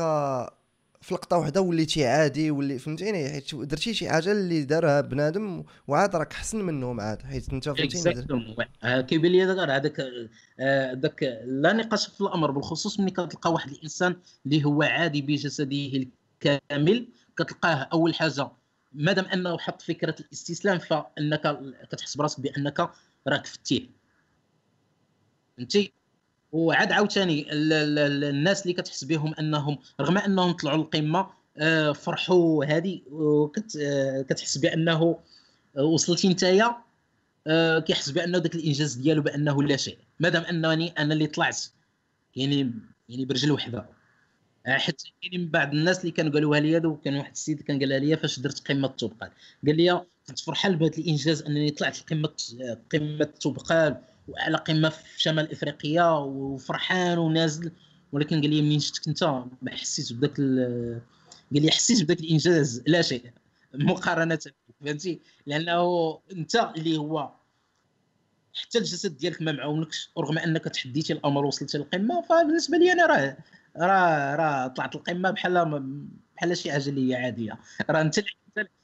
في لقطة واحدة وليتي عادي ولي فهمتيني؟ حيت درتي شي حاجة اللي دارها بنادم وعاد راك احسن منهم عاد حيت انت فهمتيني؟ آه، كيبان لي هذاك هذاك آه، لا نقاش في الأمر بالخصوص ملي كتلقى واحد الإنسان اللي هو عادي بجسده الكامل كتلقاه أول حاجة مادام أنه حط فكرة الاستسلام فإنك كتحس براسك بأنك راك فتيه. فهمتي؟ وعاد عاوتاني الناس اللي كتحس بهم انهم رغم أنهم طلعوا للقمه آه، فرحوا هذه كتحس بأنه وصلتي نتايا آه، كيحس بأنه ذاك الإنجاز ديالو بأنه لا شيء. مادام انني أنا اللي طلعت يعني يعني برجل وحدة. آه، حتى كاينين من بعض الناس اللي كانوا قالوها لي هذا وكان واحد السيد كان قالها لي فاش درت قمة التبقال قال لي كنت فرحان بهذا الإنجاز أنني طلعت لقمه قمة التبقال واعلى قمة في شمال إفريقيا وفرحان ونازل ولكن قال لي منين شفتك أنت؟ ما حسيت بداك قال لي حسيت بداك الإنجاز لا شيء مقارنة فهمتي؟ لأنه أنت اللي هو حتى الجسد ديالك ما معاونكش رغم أنك تحديتي الأمر وصلتي للقمة فبالنسبة لي أنا راه راه راه طلعت القمة بحال بحال شي حاجة اللي هي عادية. راه أنت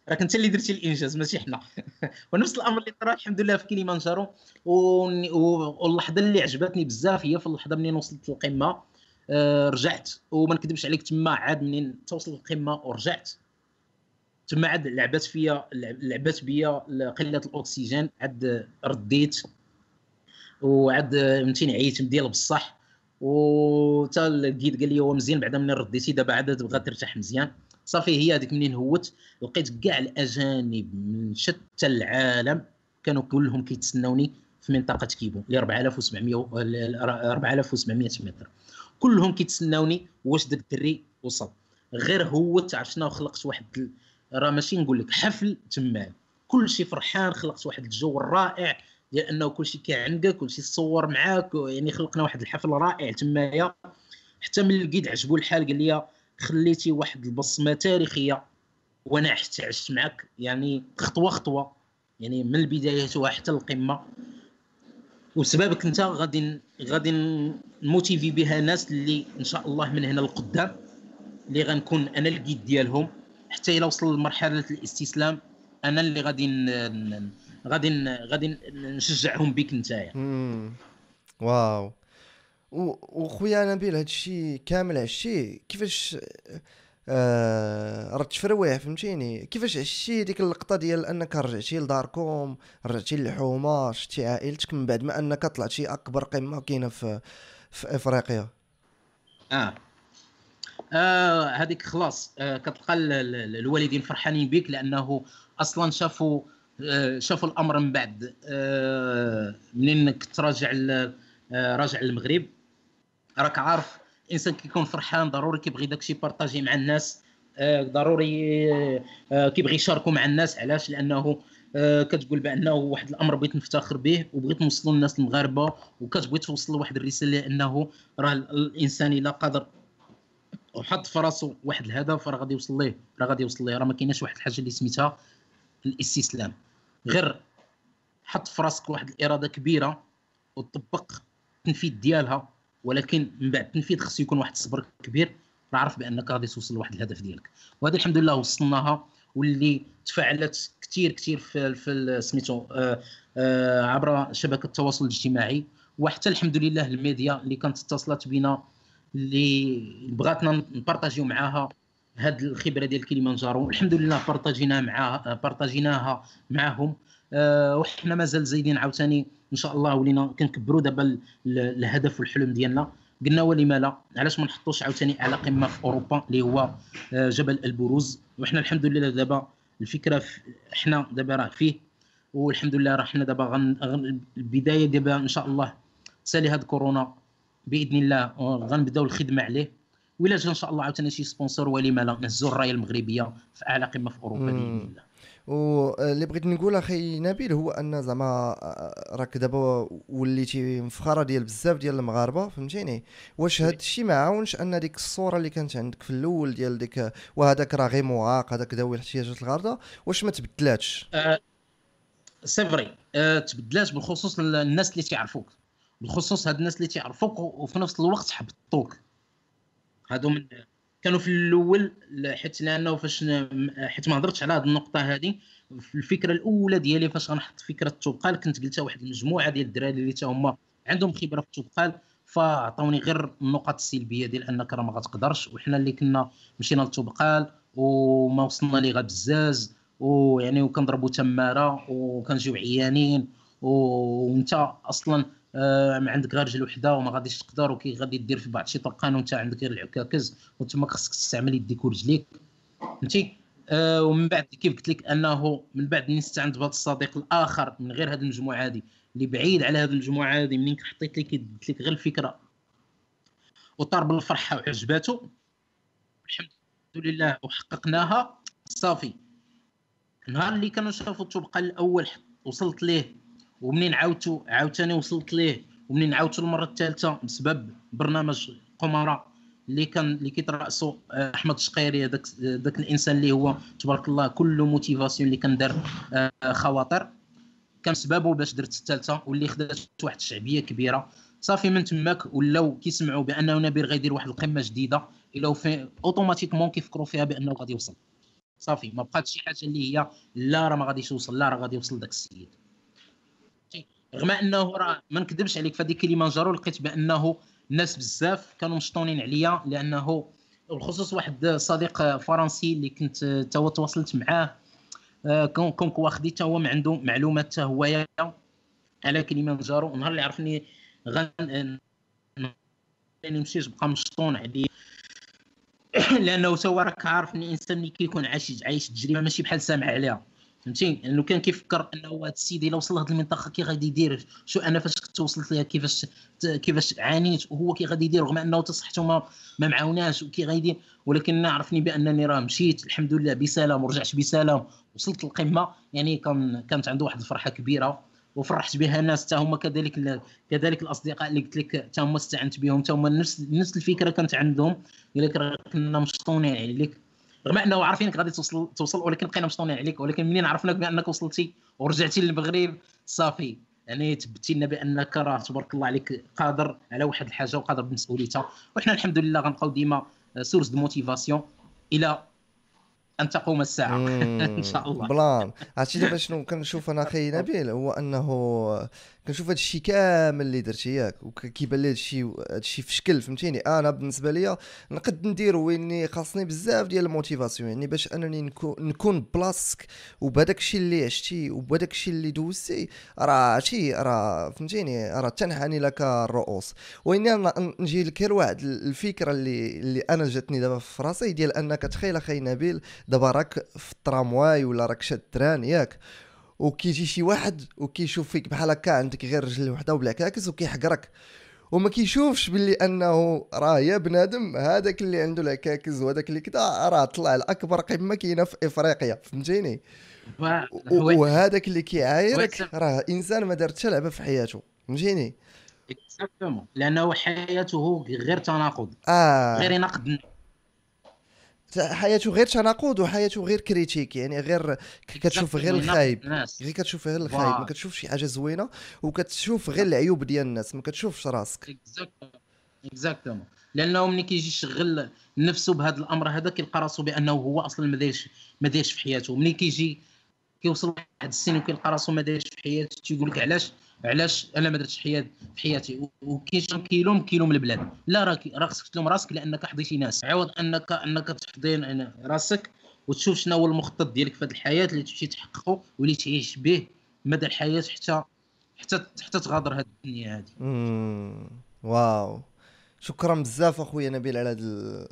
راك انت اللي درتي الانجاز ماشي حنا. ونفس الامر اللي طرا الحمد لله في كليمانجارو. واللحظة اللي عجبتني بزاف هي في اللحظة منين وصلت للقمة. آه رجعت. وما نكذبش عليك تما عاد منين توصل للقمة ورجعت. تما عاد لعبات فيا لعبات بيا قلة الأكسجين عاد رديت. وعاد فهمتيني عييت ديال بصح. وتا ال guide قال لي هو مزيان بعدا من رديتي؟ دابا عاد تبغى ترتاح مزيان. صافي هي هذيك منين هوت. لقيت كاع الأجانب من شتى العالم كانوا كلهم كيتسناوني في منطقة كيبو اللي 4700 4700 متر. كلهم كيتسناوني واش داك الدري وصل. غير هوت عرفت وخلقت واحد راه ماشي نقول لك حفل تمام كل شيء فرحان خلقت واحد الجو رائع ديال أنه كل شيء كيعندك كل شيء تصور معاك يعني خلقنا واحد الحفل رائع تمايا. حتى من لقيت عجبو الحال قال لي خليتي واحد البصمة تاريخية وأنا عشت عشت معك يعني خطوة خطوة. يعني من البداية حتى القمة. وسببك أنت غادي غادي نموتيفي بها ناس اللي إن شاء الله من هنا لقدام اللي غنكون أنا الجيد ديالهم. حتى إلى وصل لمرحلة الاستسلام أنا اللي غادي غادي غادي نشجعهم بك نتايا واو. وخويا نبيل هادشي كامل عشتي. كيفاش آه راه تفرويع فهمتيني؟ كيفاش عشتي ديك اللقطة ديال انك رجعتي لداركم رجعتي للحومة شتي عائلتك من بعد ما انك طلعتي اكبر قمة كاينة في في افريقيا؟ آه. آه خلاص آه كتلقى الوالدين فرحانين بك لأنه أصلا شافوا آه شافوا الأمر من بعد. آه منين كنت راجع آه راجع للمغرب. راك عارف الإنسان كيكون فرحان ضروري كيبغي داكشي بارطاجي مع الناس آه ضروري آه كيبغي يشاركوا مع الناس علاش؟ لأنه آه كتقول بأنه واحد الأمر بغيت نفتخر به وبغيت نوصلوا للناس المغاربة وكتبغي توصل واحد الرسالة انه راه الإنسان إلا قدر وحط في راسو واحد الهدف راه غادي يوصل ليه راه غادي يوصل ليه راه ما كايناش واحد الحاجة اللي سميتها الاستسلام. غير حط في راسك واحد الإرادة كبيرة وطبق التنفيذ ديالها ولكن من بعد التنفيذ خصو يكون واحد الصبر كبير راه عارف بأنك غادي توصل لواحد الهدف ديالك. وهذا الحمد لله وصلناها واللي تفاعلت كثير كثير في في سميتو آه آه عبر شبكة التواصل الاجتماعي. وحتى الحمد لله الميديا اللي كانت اتصلت بنا اللي بغاتنا نبارطاجيو معاها هاد الخبرة ديال كليمانجارو. الحمد لله بارطاجيناها معاها بارطاجيناها معاهم. أه وحنا مازال زايدين عاوتاني إن شاء الله ولينا كنكبروا دابا الهدف والحلم ديالنا. قلنا ولما لا علاش ما نحطوش عاوتاني اعلى قمة في أوروبا اللي هو آه، جبل البروز. وحنا الحمد لله دابا الفكرة حنا دابا راه فيه. والحمد لله راه حنا دابا غن... البداية دابا إن شاء الله سالي هاد كورونا. بإذن الله غنبداو الخدمة عليه. ولا جا إن شاء الله عاوتاني شي سبونسور ولما لا نهزوا الراية المغربية في أعلى قمة في أوروبا بإذن الله. واللي بغيت نقول أخي نبيل هو أن زعما راك دابا وليتي مفخرة ديال بزاف ديال المغاربة فهمتيني؟ واش هذا الشيء ما عاونش أن ديك الصورة اللي كانت عندك في الأول ديال ديك وهذاك راه غير معاق هذاك ذوي الاحتياجات الخاصة واش ما تبدلاتش؟ أه c'est vrai. أه تبدلات بالخصوص الناس اللي تيعرفوك. بالخصوص هاد الناس اللي تيعرفوك وفي نفس الوقت حبطوك. هادو من كانوا في الأول حيت لأنه فاش حيت ما هضرتش على هذه النقطة هذه في الفكرة الأولى ديالي فاش غنحط فكرة التبقال كنت قلتها واحد المجموعة ديال الدراري اللي هما عندهم خبرة في التبقال فعطوني غير النقط السلبية ديال أنك راه ما غتقدرش وحنا اللي كنا مشينا للتبقال وما وصلنا ليه بزاز ويعني وكنضربوا تمارة وكنجيو عيانين وانت أصلا آه عندك غير رجل وحده وما غاديش تقدر وكي غادي دير في بعض شي طرقان وانت عندك غير العكاكز وتما خصك تستعمل يديك ورجليك فهمتي؟ آه ومن بعد كيف قلت لك أنه من بعد منين استعنت بهذا الصديق الآخر من غير هذه المجموعة هذه اللي بعيد على هذه المجموعة هذه منين حطيت لك قلت لك غير الفكرة. وطار بالفرحه وعجباتو الحمد لله وحققناها. صافي. النهار اللي كنشوفوا الطبقه الأول وصلت ليه؟ ومنين عاودتو عاوتاني وصلت ليه؟ ومنين عاودتو المرة الثالثة؟ بسبب برنامج قمرة اللي كان اللي كيترأسو آه، أحمد الشقيري هذاك ذاك الإنسان اللي هو تبارك الله كله motivation اللي كان دار آه، خواطر. كان سببه باش درت الثالثة واللي خدات واحد الشعبية كبيرة. صافي من تماك ولاو كيسمعوا بأنه نبيل غيدير واحد القمة جديدة. الا في automatiquement كيفكروا فيها بأنه غادي يوصل. صافي ما بقات شي حاجة اللي هي لا راه ما غاديش يوصل لا راه غادي يوصل داك السيد. رغم انه راه ما نكذبش عليك فهادي كليمانجارو لقيت بأنه الناس بزاف كانوا مشطونين عليا لأنه بالخصوص واحد صديق فرنسي اللي كنت تو تواصلت معاه آه، كون كوا خدي تا هو عنده معلومات تا هو على كليمانجارو. نهار اللي عرفني غن مشيت بقى مشطون عليا. لأنه تو راك عارفني إنسان اللي كيكون عايش عايش تجربة ماشي بحال سامع عليها. فهمتي؟ لأنه كان كيفكر انه هذا السيد إلا وصل لهذه المنطقة كي غادي يدير شو أنا فاش كنت وصلت لها كيفاش كيفاش عانيت وهو كي غادي يدير رغم أنه تصحته ما ما معاوناش وكي غادي ولكن عرفني بأنني راه مشيت الحمد لله بسلام ورجعت بسلام وصلت للقمه يعني كان كانت عنده واحد الفرحة كبيرة وفرحت بها الناس. حتى هما كذلك كذلك الأصدقاء اللي قلت لك حتى هما استعنت بهم حتى هما نفس نفس الفكرة كانت عندهم. قال لك راه كنا مشطونين عليك. رغم أنه عارفينك غادي توصل توصل ولكن بقينا مشطونين عليك ولكن منين عرفناك بأنك وصلتي ورجعتي للمغرب؟ صافي. يعني تبتي لنا بأنك راه تبارك الله عليك قادر على واحد الحاجة وقادر بمسؤوليتها. وحنا الحمد لله غنبقاو ديما source de motivation إلى أن تقوم الساعة. إن شاء الله. بلان. عرفتي دابا شنو كنشوف أنا أخي نبيل؟ هو أنه كنشوف هذا الشيء كامل اللي درت ياك وكيبان لي هذا الشيء في شكل فهمتيني؟ أنا بالنسبة ليا نقد ندير ويني خاصني بزاف ديال ال motivation يعني باش أنني نكون نكون بلاصتك وبهذاك الشيء اللي عشتي وبهذاك الشيء اللي دوزتي راه عرفتي؟ راه فهمتيني؟ راه تنحني لك الرؤوس. ويني نجي لك غير واحد الفكرة اللي اللي أنا جاتني دابا في راسي ديال أنك تخيل أخي نبيل دابا راك في الترامواي ولا راك شاد train ياك وكيجي شي واحد وكيشوف فيك بحال هكا عندك غير رجل وحده وبالعكاكز وكيحقرك وما كيشوفش باللي أنه راه يا بنادم هذاك اللي عنده العكاكز وهذاك اللي كذا راه طلع لأكبر قمة كاينة في إفريقيا فهمتيني؟ وهذاك اللي كيعايرك راه إنسان ما دار حتى لعبة في حياته فهمتيني؟ exactement لأنه حياته غير تناقض آه. غير يناقض حياته غير تناقض وحياته غير critique يعني غير كتشوف غير الخايب. غير كتشوف غير الخايب ما كتشوفش شي حاجة زوينة وكتشوف غير العيوب ديال الناس ما كتشوفش راسك. exactement لأنه ملي كيجي يشغل نفسه بهذا الأمر هذا كيلقى راسو بأنه هو أصلا ما دايرش ما دايرش في حياته. ملي كيجي كيوصل واحد السن وكيلقى راسو ما دايرش في حياته تيقول لك علاش علاش؟ أنا ما درتش حاجة في حياتي. وكاين كيلوم كيلوم البلاد. لا راه راه خصك تلوم راسك لأنك حظيتي ناس. عوض انك أنك تحضي راسك وتشوف شنو هو المخطط ديالك في هذه الحياة اللي تمشي تحققه واللي تعيش به مدى الحياة حتى حتى حتى تغادر هذه الدنيا هذه waouh. شكرا بزاف أخويا نبيل على هذا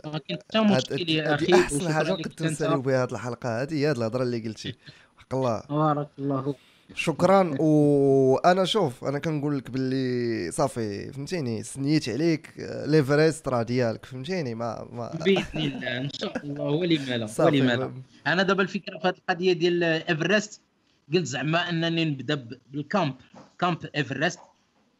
هذه أحسن حاجة كنت نساليو بها هذه الحلقة. هذه هي هذه الهضرة اللي قلتي. حق الله. بارك الله. شكرا. وأنا شوف أنا كنقول لك باللي صافي فهمتيني؟ سينيت عليك ليفرست راه ديالك فهمتيني؟ ما ما بإذن الله إن شاء الله. ولما لا ولما لا أنا دابا الفكرة في هذه القضية ديال إيفرست. قلت زعما أنني نبدأ بال camp. camp إيفرست.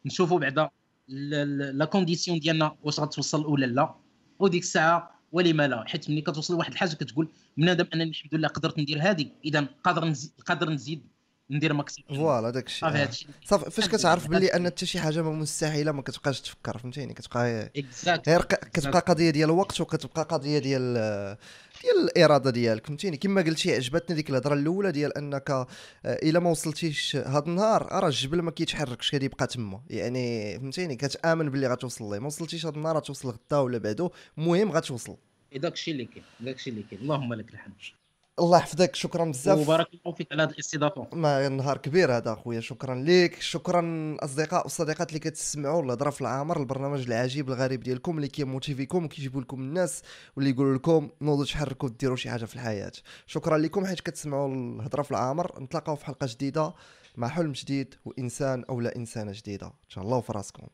نشوفوا بعدا la condition ديالنا واش غتوصل ولا لا وديك الساعة ولما لا حيت ملي كتوصل لواحد الحاجة كتقول بنادم أنني الحمد لله قدرت ندير هذه اذا قادر نزيد قادر نزيد. ندير maximum voilà داك الشيء صافي هادشي. صافي فاش كتعرف باللي أن حتى شي حاجة مستحيلة ما كتبقاش تفكر فهمتيني؟ كتبقى غير كتبقى قضية ديال الوقت وكتبقى قضية ديال ديال الإرادة ديالك فهمتيني؟ كما قلتي عجبتني ديك الهضرة الأولى ديال أنك آه، إلا ما وصلتيش هذا النهار راه الجبل ما كيتحركش كيبقى تما. يعني فهمتيني؟ كتآمن باللي غتوصل ليه. ما وصلتيش هذا النهار غتوصل غدا ولا بعدو المهم غتوصل. داك الشيء اللي كاين داك الشيء اللي كاين. اللهم لك الحمد. الله يحفظك شكرا بزاف. وبارك الله فيك على هذه الاستضافة. ما نهار كبير هذا أخويا شكرا لك. شكرا أصدقاء والصديقات اللي كتسمعوا الهضرة في العامر البرنامج العجيب الغريب ديالكم اللي كيموتيفيكم وكيجيبوا لكم الناس واللي يقولوا لكم نوضوا تحركوا ديروا شي حاجة في الحياة. شكرا لكم حيت كتسمعوا الهضرة في العامر نتلاقاو في حلقة جديدة مع حلم جديد وإنسان أو لا إنسانة جديدة. إن شاء الله في راسكم